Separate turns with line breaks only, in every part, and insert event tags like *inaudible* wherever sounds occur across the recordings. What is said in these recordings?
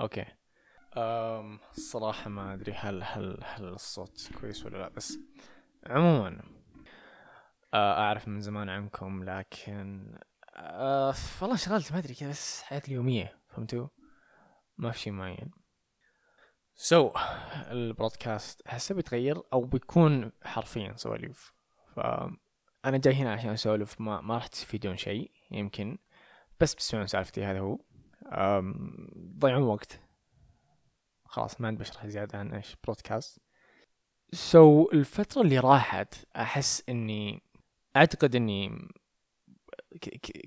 okay. أم الصراحة ما أدري هل هل هل الصوت كويس ولا لا بس عموما أعرف من زمان عنكم لكن أه والله شغلت ما أدري كذا بس حياتي اليومية فهمتوا؟ ما في شيء معين. so, البودكاست احسه بيتغير أو بيكون حرفيا سواليف. فانا جاي هنا عشان أسولف ما, ما راح تستفيدون شيء يمكن. بس بتسمعون سالفتي هذا هو. ضيعون وقت. خلاص ما عندي بشرح زيادة عن إيش بودكاست so, الفترة اللي راحت أحس إني أعتقد إني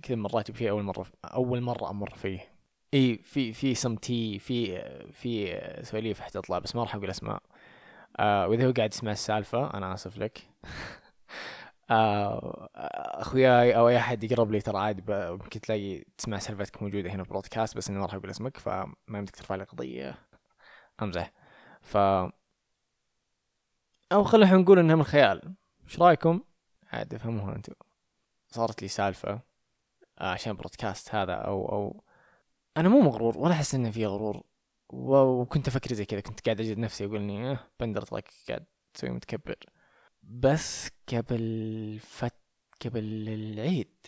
كذا مرات فيه أول مرة أول مرة أمر فيه. إي في في سمتي في في سواليف حتطلع بس ما راح أقول أسماء. آه وإذا هو قاعد يسمع السالفة أنا آسف لك. *laughs* أخوياي أو أي أحد يقرب لي ترى عادي ممكن تلاقي تسمع سالفتك موجودة هنا في البودكاست بس إني ما راح أقول اسمك فما يمديك ترفع لي قضية. أمزح. ف أو خلينا نقول إنها من خيال إيش رأيكم؟ عاد افهموها أنتم. صارت لي سالفة آه، عشان بودكاست هذا أو أو أنا مو مغرور ولا أحس إنه في غرور. وكنت أفكر زي كذا كنت قاعد أجد نفسي أقول اني آه بندر طلعك قاعد تسوي متكبر. بس قبل فت قبل العيد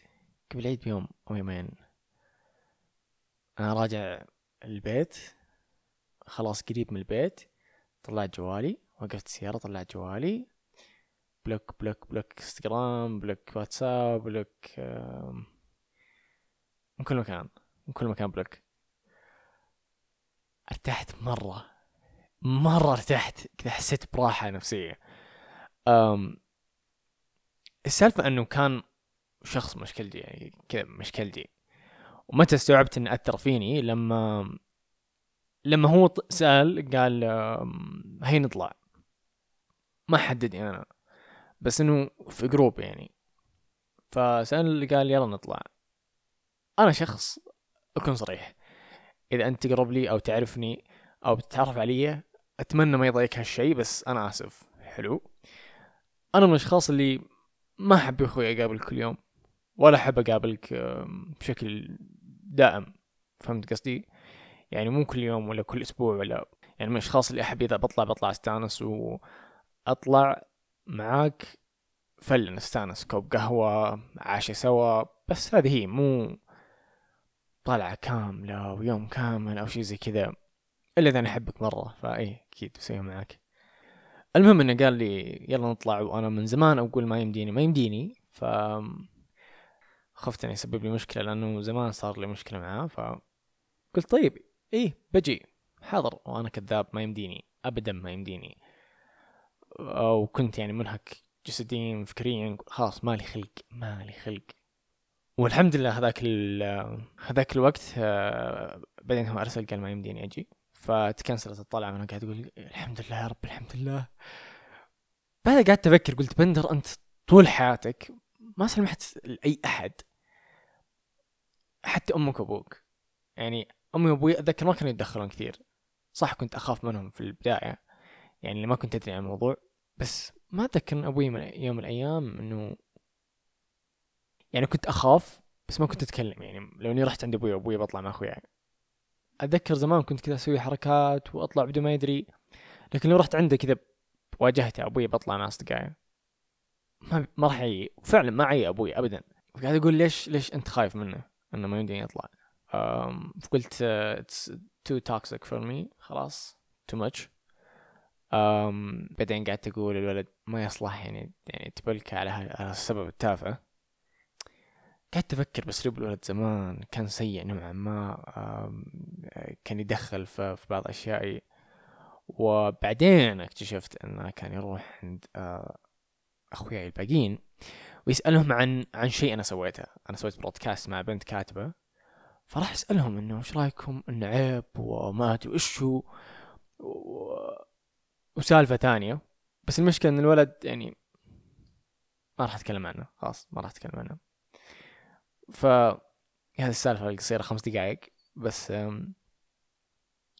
قبل العيد بيوم أو يومين. أنا راجع البيت خلاص قريب من البيت طلعت جوالي وقفت السيارة طلعت جوالي. block block block إنستغرام block واتساب block من كل مكان من كل مكان block. ارتحت مرة مرة ارتحت كذا حسيت براحة نفسية. السالفة أنه كان شخص مشكلتي يعني كذا مشكلتي. ومتى استوعبت إنه أثر فيني؟ لما لما هو سأل قال هي نطلع ما حددني أنا بس إنه في جروب يعني. فسأل قال يلا نطلع. أنا شخص أكون صريح. إذا أنت تقرب لي أو تعرفني أو بتتعرف علي أتمنى ما يضايقك هالشيء بس أنا آسف. حلو. أنا من الأشخاص اللي ما أحب أخوي اقابلك كل يوم ولا أحب أقابلك بشكل دائم. فهمت قصدي؟ يعني مو كل يوم ولا كل أسبوع ولا يعني من الأشخاص اللي أحب إذا بطلع بطلع أستانس وأطلع معاك فل نستانس كوب قهوة عشاء سوا بس هذه هي مو طلعة كاملة ويوم كامل أو شي زي كذا إلا إذا أنا أحبك مرة فأي أكيد بسويها معاك. المهم إنه قال لي يلا نطلع وأنا من زمان أقول ما يمديني ما يمديني. ف خفت إنه يسبب لي مشكلة لأنه زمان صار لي مشكلة معاه فقلت طيب إيه بجي حاضر وأنا كذاب ما يمديني أبدا ما يمديني. أو كنت يعني منهك جسديا فكريا خلاص مالي خلق مالي خلق. والحمد لله هذاك هذاك الوقت آه، بعدين هو أرسل قال ما يمديني أجي. فتكنسلت الطلعة وأنا قاعد أقول الحمد لله يا رب الحمد لله. بعدها قعدت أفكر قلت بندر أنت طول حياتك ما سمحت لأي أحد حتى أمك وأبوك. يعني أمي وأبوي أتذكر ما كانوا يتدخلون كثير. صح كنت أخاف منهم في البداية يعني ما كنت أدري عن الموضوع بس ما أتذكر إن أبوي من يوم من الأيام إنه يعني كنت أخاف بس ما كنت أتكلم. يعني لو إني رحت عند أبوي وابوي بطلع مع اخويا أتذكر زمان كنت كذا أسوي حركات وأطلع بدون ما يدري لكن لو رحت عنده كذا واجهته أبوي بطلع مع أصدقائي. ما ما راح يعي فعلا ما عي أبوي ابدا. قاعد أقول ليش ليش أنت خايف منه؟ إنه ما يمديني يطلع. فقلت it's too toxic for me خلاص too much بعدين قعدت أقول الولد ما يصلح يعني يعني تبلك على هذا السبب التافه. قعدت أفكر بأسلوب الولد زمان كان سيء نوعا ما كان يدخل في بعض أشيائي. وبعدين اكتشفت أنه كان يروح عند أخوياي الباقيين ويسألهم عن عن شيء أنا سويته. أنا سويت برودكاست مع بنت كاتبة فراح أسألهم إنه إيش رأيكم؟ إنه عيب وما أدري إيش هو. و... وسالفة ثانية بس المشكلة إن الولد يعني ما راح أتكلم عنه. خلاص ما راح أتكلم عنه. ف هذه السالفة القصيرة خمس دقائق بس هذا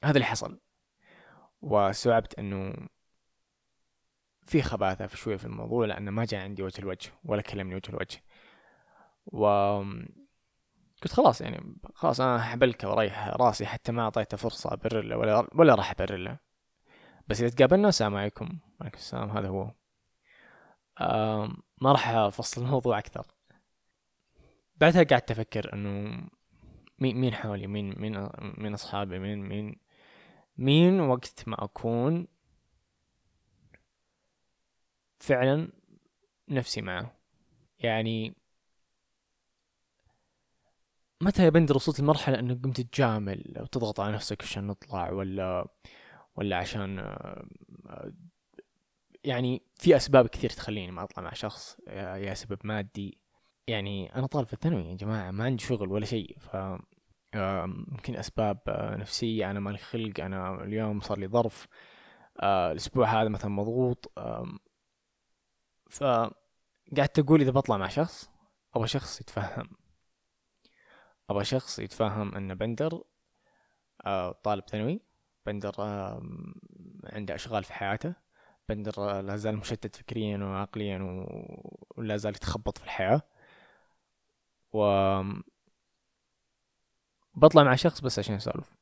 اللي حصل. واستوعبت إنه في خباثة في شوية في الموضوع لأنه ما جاء عندي وجه الوجه ولا كلمني وجه الوجه. و قلت خلاص يعني خلاص أنا حبلك وريح راسي حتى ما أعطيته فرصة أبرر له ولا ولا راح أبرر له. بس إذا تقابلنا السلام عليكم. وعليكم السلام. هذا هو. ما راح أفصل الموضوع أكثر. بعدها قعدت أفكر إنه مين مين حولي؟ مين مين مين أصحابي؟ مين مين مين وقت ما أكون فعلا نفسي معه؟ يعني متى يا بندر وصلت لمرحلة إنك قمت تجامل أو تضغط على نفسك عشان نطلع ولا ولا عشان يعني في أسباب كثير تخليني ما أطلع مع شخص يا سبب مادي يعني أنا طالب في الثانوي يا جماعة ما عندي شغل ولا شيء ف ممكن أسباب نفسية أنا مالي خلق أنا اليوم صار لي ظرف الأسبوع هذا مثلا مضغوط فقعدت أقول إذا بطلع مع شخص أبغى شخص يتفهم أبغى شخص يتفهم ان بندر آه، طالب ثانوي بندر عنده أشغال في حياته بندر لا زال مشتت فكريا وعقليا ولا زال يتخبط في الحياة. و بطلع مع شخص بس عشان يسولف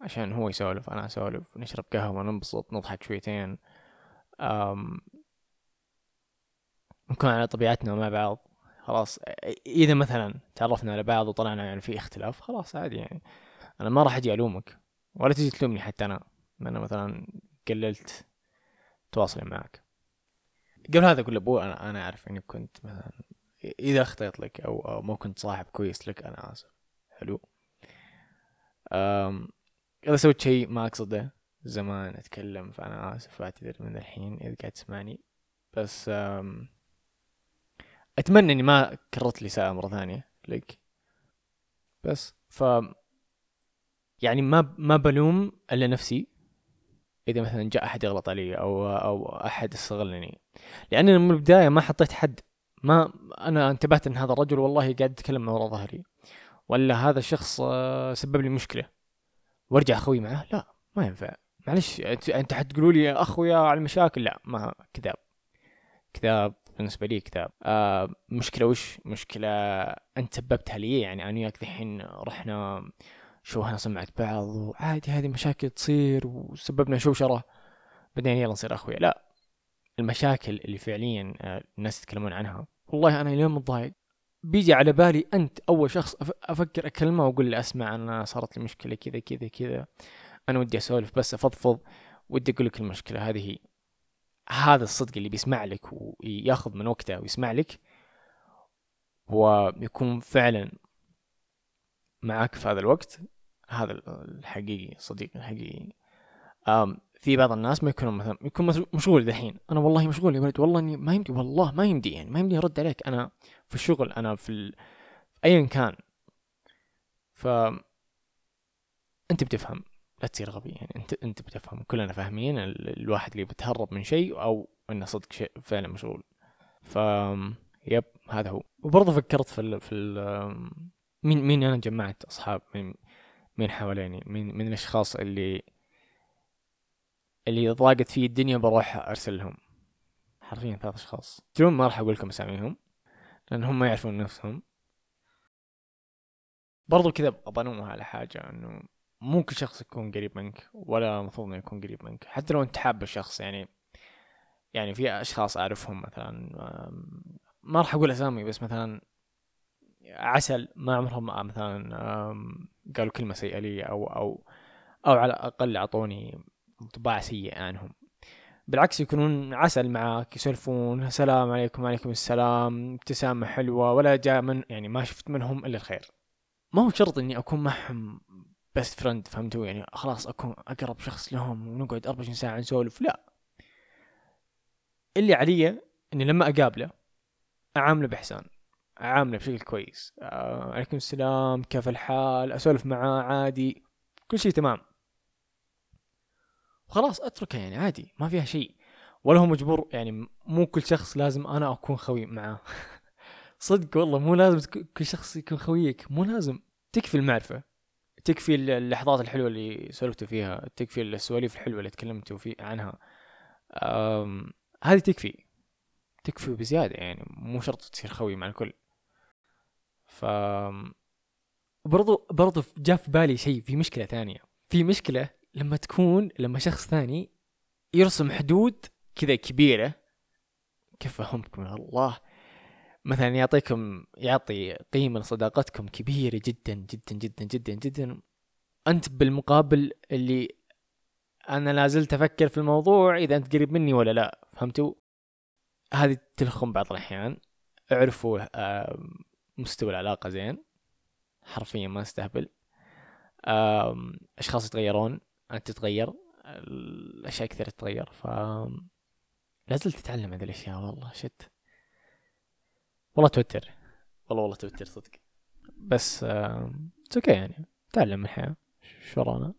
عشان هو يسولف أنا أسولف نشرب قهوة ننبسط نضحك شويتين. نكون على طبيعتنا مع بعض. خلاص إذا مثلا تعرفنا على بعض وطلعنا يعني في اختلاف خلاص عادي يعني. أنا ما راح أجي ألومك ولا تجي تلومني حتى أنا. أنا مثلا قللت تواصلي معك. قبل هذا أقول لأبوي أنا أنا أعرف إني كنت مثلا إذا أخطيت لك أو, أو ما كنت صاحب كويس لك أنا آسف. حلو. اذا سويت شيء ما أقصده. زمان أتكلم فأنا آسف واعتذر من الحين إذا قاعد تسمعني. بس أتمنى إني ما كررت الإساءة مرة ثانية لك. بس ف يعني ما ما بلوم إلا نفسي. إذا مثلا جاء أحد يغلط علي أو أو أحد استغلني لاني من البداية ما حطيت حد ما أنا انتبهت إن هذا الرجل والله قاعد يتكلم من وراء ظهري. ولا هذا الشخص آه، سبب لي مشكلة. وارجع أخوي معه؟ لا ما ينفع. معلش أنت حتقولوا لي أخويا على المشاكل؟ لا ما كذاب. كذاب بالنسبة لي كتاب آه مشكلة وش؟ مشكلة أنت سببتها لي يعني أنا وياك ذحين رحنا شوهنا سمعة بعض وعادي هذه مشاكل تصير وسببنا شوشره بعدين يلا نصير أخويا. لا المشاكل اللي فعليا آه، الناس يتكلمون عنها. والله أنا اليوم متضايق. بيجي على بالي أنت أول شخص أفكر أكلمه وأقول له أسمع أنا صارت لي مشكلة كذا كذا كذا. أنا ودي أسولف بس أفضفض ودي أقول لك المشكلة. هذه هي. هذا الصدق اللي بيسمع لك وياخذ من وقته ويسمع لك هو يكون فعلا معك في هذا الوقت. هذا الحقيقي الصديق الحقيقي. في بعض الناس ما يكونوا مثلا يكون مشغول دحين. أنا والله مشغول. يا ولد والله إني ما يمدي والله ما يمدي يعني ما يمدي أرد عليك. أنا في الشغل أنا في ال... ايا كان. ف أنت بتفهم. لا تصير غبي يعني. انت أنت بتفهم. كلنا فاهمين الواحد اللي بتهرب من شيء أو إنه صدق شيء فعلا مشغول. ف يب هذا هو. وبرضه فكرت في ال في ال مين مين أنا جمعت أصحاب من مين حواليني مين من الأشخاص اللي اللي ضاقت فيه الدنيا بروح ارسل لهم حرفيا ثلاث أشخاص. تدرون ما راح أقول لكم أساميهم لأن هم ما يعرفون نفسهم. برضو كذا ابى على حاجة إنه مو كل شخص يكون قريب منك ولا المفروض إنه يكون قريب منك. حتى لو أنت حاب الشخص يعني يعني في أشخاص أعرفهم مثلا ما راح أقول أسامي بس مثلا عسل ما عمرهم مثلا قالوا كلمة سيئة لي أو أو أو على الأقل أعطوني انطباع سيء عنهم. بالعكس يكونون عسل معك يسولفون السلام عليكم وعليكم السلام ابتسامة حلوة ولا جاء من يعني ما شفت منهم إلا الخير. ما هو شرط إني أكون معهم best friend فهمتوا يعني خلاص أكون أقرب شخص لهم ونقعد 24 ساعة نسولف. لا. اللي علي إني لما أقابله أعامله بإحسان أعامله بشكل كويس. آه عليكم السلام كيف الحال؟ أسولف معاه عادي كل شيء تمام. وخلاص اتركه يعني عادي ما فيها شيء. ولا هو مجبور يعني مو كل شخص لازم أنا أكون خوي معاه. *laughs* صدق والله مو لازم كل شخص يكون خويك مو لازم. تكفي المعرفة تكفي اللحظات الحلوة اللي سولفتوا فيها تكفي السواليف الحلوة اللي تكلمتوا في عنها. هذه تكفي. تكفي بزيادة يعني مو شرط تصير خوي مع الكل. ف برضو برضو جاء في بالي شيء في مشكلة ثانية. في مشكلة لما تكون لما شخص ثاني يرسم حدود كذا كبيرة كيف افهمكم الله. مثلا يعطيكم يعطي قيمة لصداقتكم كبيرة جدا جدا جدا جدا جدا. أنت بالمقابل اللي أنا لازلت أفكر في الموضوع إذا أنت قريب مني ولا لا فهمتوا؟ هذه تلخم بعض الأحيان. اعرفوا مستوى العلاقة زين. حرفيا ما أستهبل. أشخاص يتغيرون. أنت تتغير الأشياء كثير تتغير ف لازلت تتعلم هذه الأشياء والله شت. والله توتر. والله والله توتر صدق. بس أوكي يعني. تعلم من الحياة. شو ورانا؟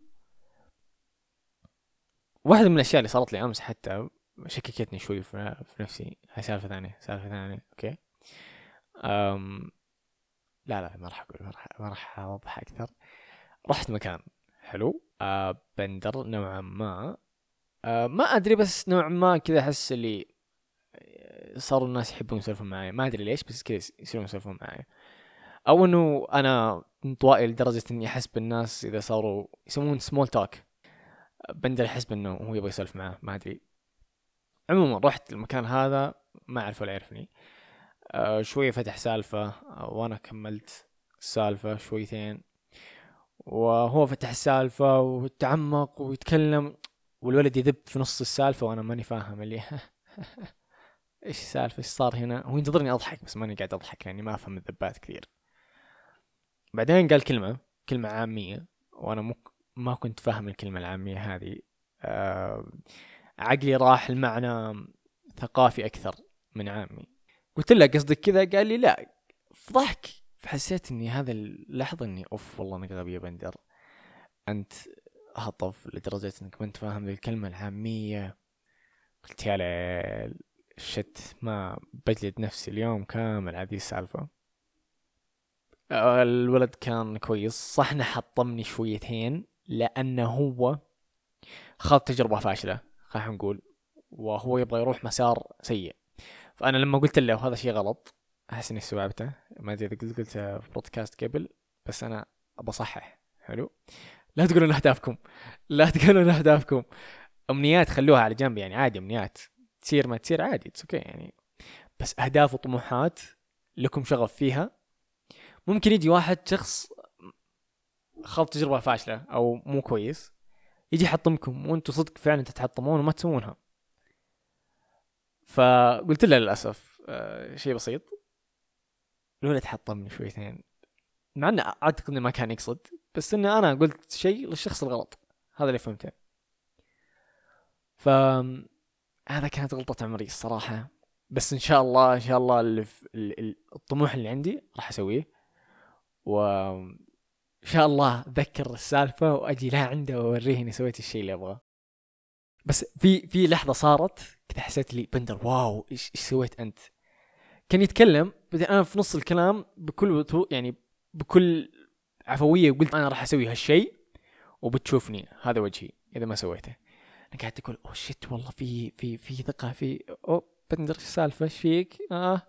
واحدة من الأشياء اللي صارت لي أمس حتى شككتني شوي في نفسي. هاي سالفة ثانية سالفة ثانية. okay. أم لا لا ما راح أقول ما راح ما راح أوضح أكثر. رحت مكان. حلو. أه بندر نوعا ما. أه ما أدري بس نوعا ما كذا أحس اللي صاروا الناس يحبون يسولفون معي ما أدري ليش بس كذا يصيرون يسولفون معي أو إنه أنا انطوائي لدرجة إني أحس بالناس إذا صاروا يسمون سمول توك بندر احس انه هو يبغى يسولف معاه ما أدري. عموما رحت المكان هذا ما أعرف ولا يعرفني. أه شوية فتح سالفة وأنا كملت السالفة شويتين. وهو فتح السالفة وتعمق ويتكلم والولد يذب في نص السالفة وأنا ماني فاهم اللي *laughs* إيش السالفة؟ إيش صار هنا؟ هو ينتظرني أضحك بس ماني قاعد أضحك لاني ما أفهم الذبات كثير. بعدين قال كلمة كلمة عامية وأنا مك ما كنت فاهم الكلمة العامية هذه. أه عقلي راح المعنى ثقافي أكثر من عامي. قلت له قصدك كذا؟ قال لي لا. ضحك فحسيت إني هذا اللحظة إني أوف والله انك غبي يا بندر. أنت هطف لدرجة إنك ما أنت فاهم الكلمة العامية. قلت يا ليل شت ما بجلد نفسي اليوم كامل هذه السالفة؟ الولد كان كويس صح إنه حطمني شويتين لأنه هو خاض تجربة فاشلة خلينا نقول وهو يبغى يروح مسار سيء. فأنا لما قلت له هذا شيء غلط احس إني استوعبته ما أدري إذا قلت قلت في بودكاست قبل بس أنا بصحح حلو؟ لا تقولون أهدافكم. لا تقولون أهدافكم. أمنيات خلوها على جنب يعني عادي أمنيات. تصير ما تصير عادي it's okay يعني. بس أهداف وطموحات لكم شغف فيها. ممكن يجي واحد شخص خاض تجربة فاشلة أو مو كويس يجي يحطمكم وأنتم صدق فعلا تتحطمون وما تسوونها. فقلت له للأسف آه شيء بسيط. الولد حطمني شويتين. مع إنه اعتقد انه ما كان يقصد بس إنه أنا قلت شيء للشخص الغلط. هذا اللي فهمته. ف هذا كانت غلطة عمري الصراحة. بس إن شاء الله إن شاء الله الطموح اللي عندي راح أسويه. و إن شاء الله اتذكر السالفة وأجي لا عنده واوريه إني سويت الشيء اللي أبغاه. بس في في لحظة صارت كذا حسيت لي بندر wow إيش سويت أنت؟ كان يتكلم بعدين أنا في نص الكلام بكل يعني بكل عفوية قلت أنا راح أسوي هالشيء وبتشوفني هذا وجهي إذا ما سويته. أنا قاعد أقول أوه شيت والله في في في ثقة في أوه بندر السالفه إيش فيك؟ آه.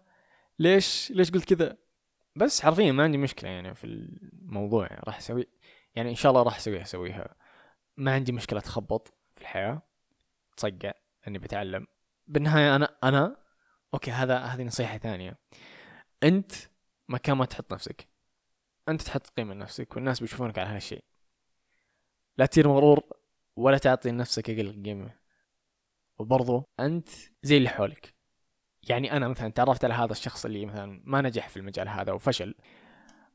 ليش ليش قلت كذا؟ بس حرفيا ما عندي مشكلة يعني في الموضوع يعني راح أسوي يعني إن شاء الله راح أسويها أسويها. ما عندي مشكلة اتخبط في الحياة تصقع إني بتعلم. بالنهاية أنا أنا أوكي هذا هذه نصيحة ثانية. أنت مكان ما تحط نفسك. أنت تحط قيمة لنفسك والناس بيشوفونك على هالشيء. لا تصير مغرور ولا تعطي لنفسك أقل قيمة. وبرضو أنت زي اللي حولك. يعني أنا مثلا تعرفت على هذا الشخص اللي مثلا ما نجح في المجال هذا وفشل.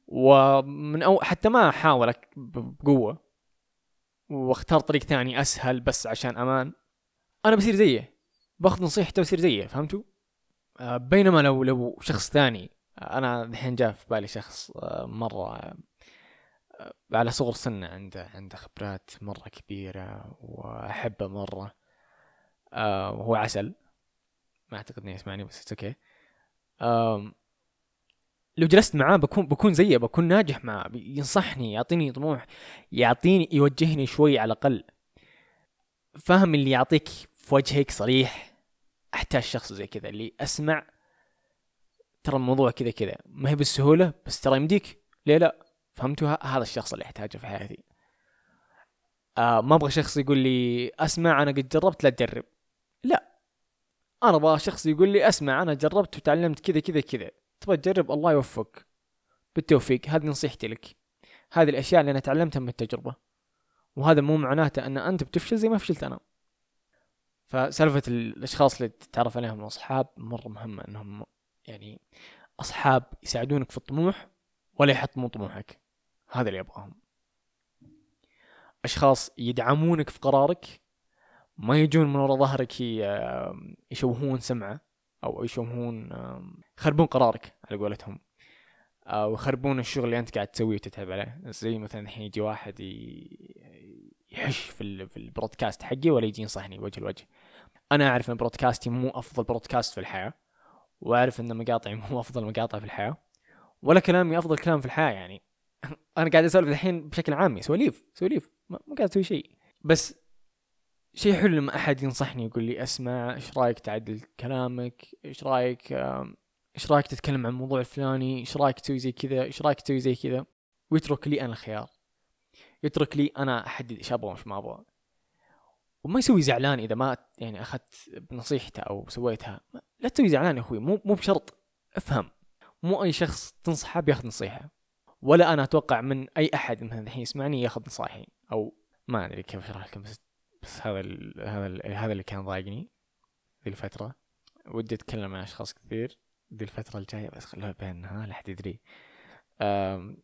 ومن أو حتى ما حاول بقوة. واختار طريق ثاني أسهل بس عشان أمان. أنا بصير زيه. باخذ نصيحته وبصير زيه فهمتوا؟ بينما لو لو شخص ثاني أنا الحين جاء في بالي شخص آه، مرة آه، على صغر سنه عنده عنده خبرات مرة كبيرة وأحبه مرة. وهو عسل. ما أعتقد إنه يسمعني بس أوكي لو جلست معاه بكون بكون زيه بكون ناجح معاه ينصحني يعطيني طموح يعطيني يوجهني شوي على الأقل. فاهم اللي يعطيك في وجهك صريح. أحتاج شخص زي كذا اللي أسمع ترى الموضوع كذا كذا. ما هي بالسهولة بس ترى يمديك. ليه لا؟ فهمتوا؟ هذا الشخص اللي أحتاجه في حياتي. آه ما أبغى شخص يقول لي أسمع أنا قد جربت لا تجرب. لا. أنا أبغى شخص يقول لي أسمع أنا جربت وتعلمت كذا كذا كذا. تبغى تجرب؟ الله يوفقك. بالتوفيق. هذه نصيحتي لك. هذه الأشياء اللي أنا تعلمتها من التجربة. وهذا مو معناته أن أنت بتفشل زي ما فشلت أنا. فسالفة الأشخاص اللي تتعرف عليهم الاصحاب مرة مهمة إنهم يعني أصحاب يساعدونك في الطموح ولا يحطمون طموحك. هذا اللي أبغاهم. أشخاص يدعمونك في قرارك ما يجون من وراء ظهرك يشوهون سمعه أو يشوهون يخربون قرارك على قولتهم. أو يخربون الشغل اللي أنت قاعد تسويه وتتعب عليه. زي مثلا الحين يجي واحد يحش في البرودكاست حقي ولا يجي ينصحني وجه لوجه. أنا أعرف إن برودكاستي مو أفضل برودكاست في الحياة وأعرف إن مقاطعي مو أفضل مقاطع في الحياة ولا كلامي أفضل كلام في الحياة يعني *laughs* أنا قاعد أسولف الحين بشكل عامي سواليف سواليف ما قاعد أسوي شيء. بس شيء حلو لما أحد ينصحني يقول لي أسمع إيش رأيك تعدل كلامك؟ إيش رأيك إيش رأيك تتكلم عن الموضوع الفلاني؟ إيش رأيك تسوي زي كذا؟ إيش رأيك تسوي زي كذا؟ ويترك لي أنا الخيار. يترك لي أنا أحدد إيش أبغى وإيش ما أبغى. وما يسوي زعلان إذا ما يعني أخذت بنصيحته أو سويتها. لا تسوي زعلان يا أخوي مو مو بشرط. أفهم. مو أي شخص تنصحه بياخذ نصيحة. ولا أنا أتوقع من أي أحد مثلا الحين يسمعني ياخذ نصايحي. أو ما أدري كيف أشرح لكم بس بس هذا ال هذا ال هذا اللي كان ضايقني ذي الفترة. ودي أتكلم مع أشخاص كثير ذي الفترة الجاية بس خلوها بيننا لا حد يدري. آه،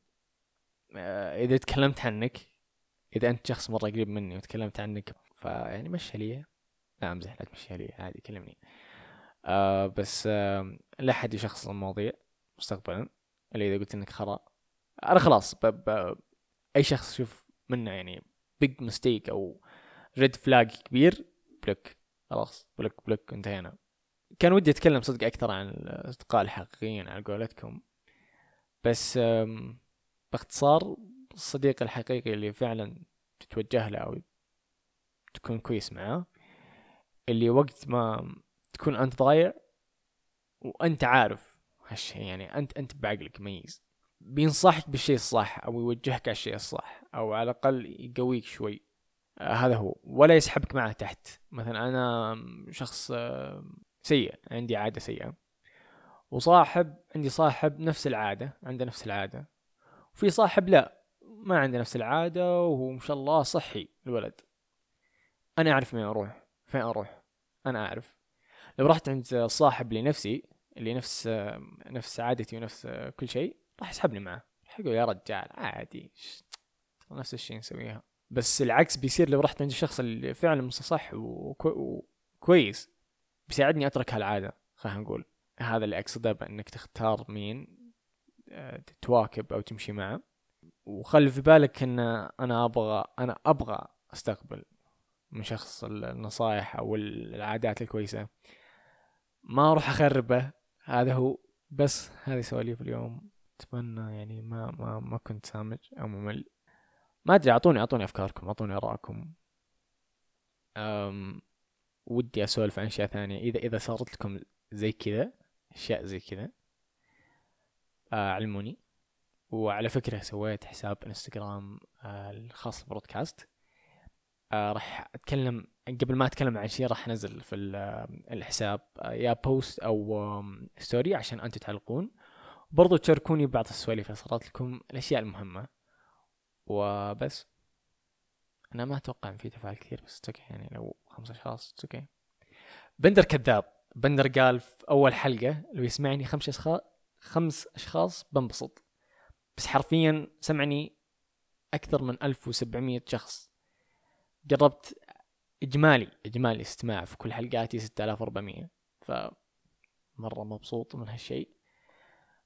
إذا تكلمت عنك إذا أنت شخص مرة قريب مني وتكلمت عنك فيعني مشي لي. لا أمزح لا تمشيها لي. عادي كلمني. آه بس آه لا أحد يشخص المواضيع مستقبلا. اللي إذا قلت إنك خرا. أنا خلاص. أي شخص شوف منه يعني big mistake أو red flag كبير block. خلاص block block انتهينا. كان ودي أتكلم صدق أكثر عن الأصدقاء الحقيقيين على قولتكم. بس باختصار الصديق الحقيقي اللي فعلا تتوجه له أو تكون كويس معاه اللي وقت ما تكون أنت ضايع وأنت عارف هالشيء يعني انت أنت بعقلك ميز. بينصحك بالشيء الصح أو يوجهك على الشيء الصح أو على الأقل يقويك شوي. آه هذا هو. ولا يسحبك معه تحت. مثلا أنا شخص آه سيء عندي عادة سيئة. وصاحب عندي صاحب نفس العادة عنده نفس العادة. وفي صاحب لا ما عنده نفس العادة وهو ما شاء الله صحي الولد. أنا أعرف وين أروح فين أروح؟ أنا أعرف. لو رحت عند صاحب لنفسي اللي نفس نفس عادتي ونفس كل شيء راح يسحبني معه. راح يقول يا رجال عادي نفس الشيء نسويها. بس العكس بيصير لو رحت عند الشخص اللي فعلا وكو- وكويس بيساعدني أترك هالعادة خلينا نقول. هذا اللي أقصده بأنك تختار مين آه، تواكب أو تمشي معه. وخلي في بالك إن أنا أبغى أنا أبغى أستقبل من شخص النصائح أو العادات الكويسة. ما أروح أخربه. هذا هو. بس هذه سواليف اليوم. أتمنى يعني ما ما ما كنت سامج أو ممل. ما أدري اعطوني أعطوني أفكاركم أعطوني آرائكم. ودي أسولف عن أشياء ثانية. اذا إذا صارت لكم زي كذا أشياء زي كذا آه علموني. وعلى فكرة سويت حساب إنستغرام آه الخاص بالبودكاست آه راح أتكلم قبل ما أتكلم عن شيء راح أنزل في آه، الحساب آه، يا post أو story عشان أنتم تعلقون. برضو تشاركوني بعض السواليف اللي صارت لكم الأشياء المهمة. وبس. أنا ما أتوقع إن في تفاعل كثير بس okay يعني لو خمس أشخاص okay بندر كذاب. بندر قال في أول حلقة لو يسمعني خمس اشخاص خمس أشخاص بنبسط. بس حرفيا سمعني أكثر من 1700 شخص. جربت إجمالي إجمالي استماع في كل حلقاتي 6400 ف مره مبسوط من هالشيء.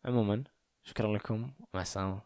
عموما شكرا لكم. مع السلامة.